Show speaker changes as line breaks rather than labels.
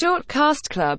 Short Cast Club.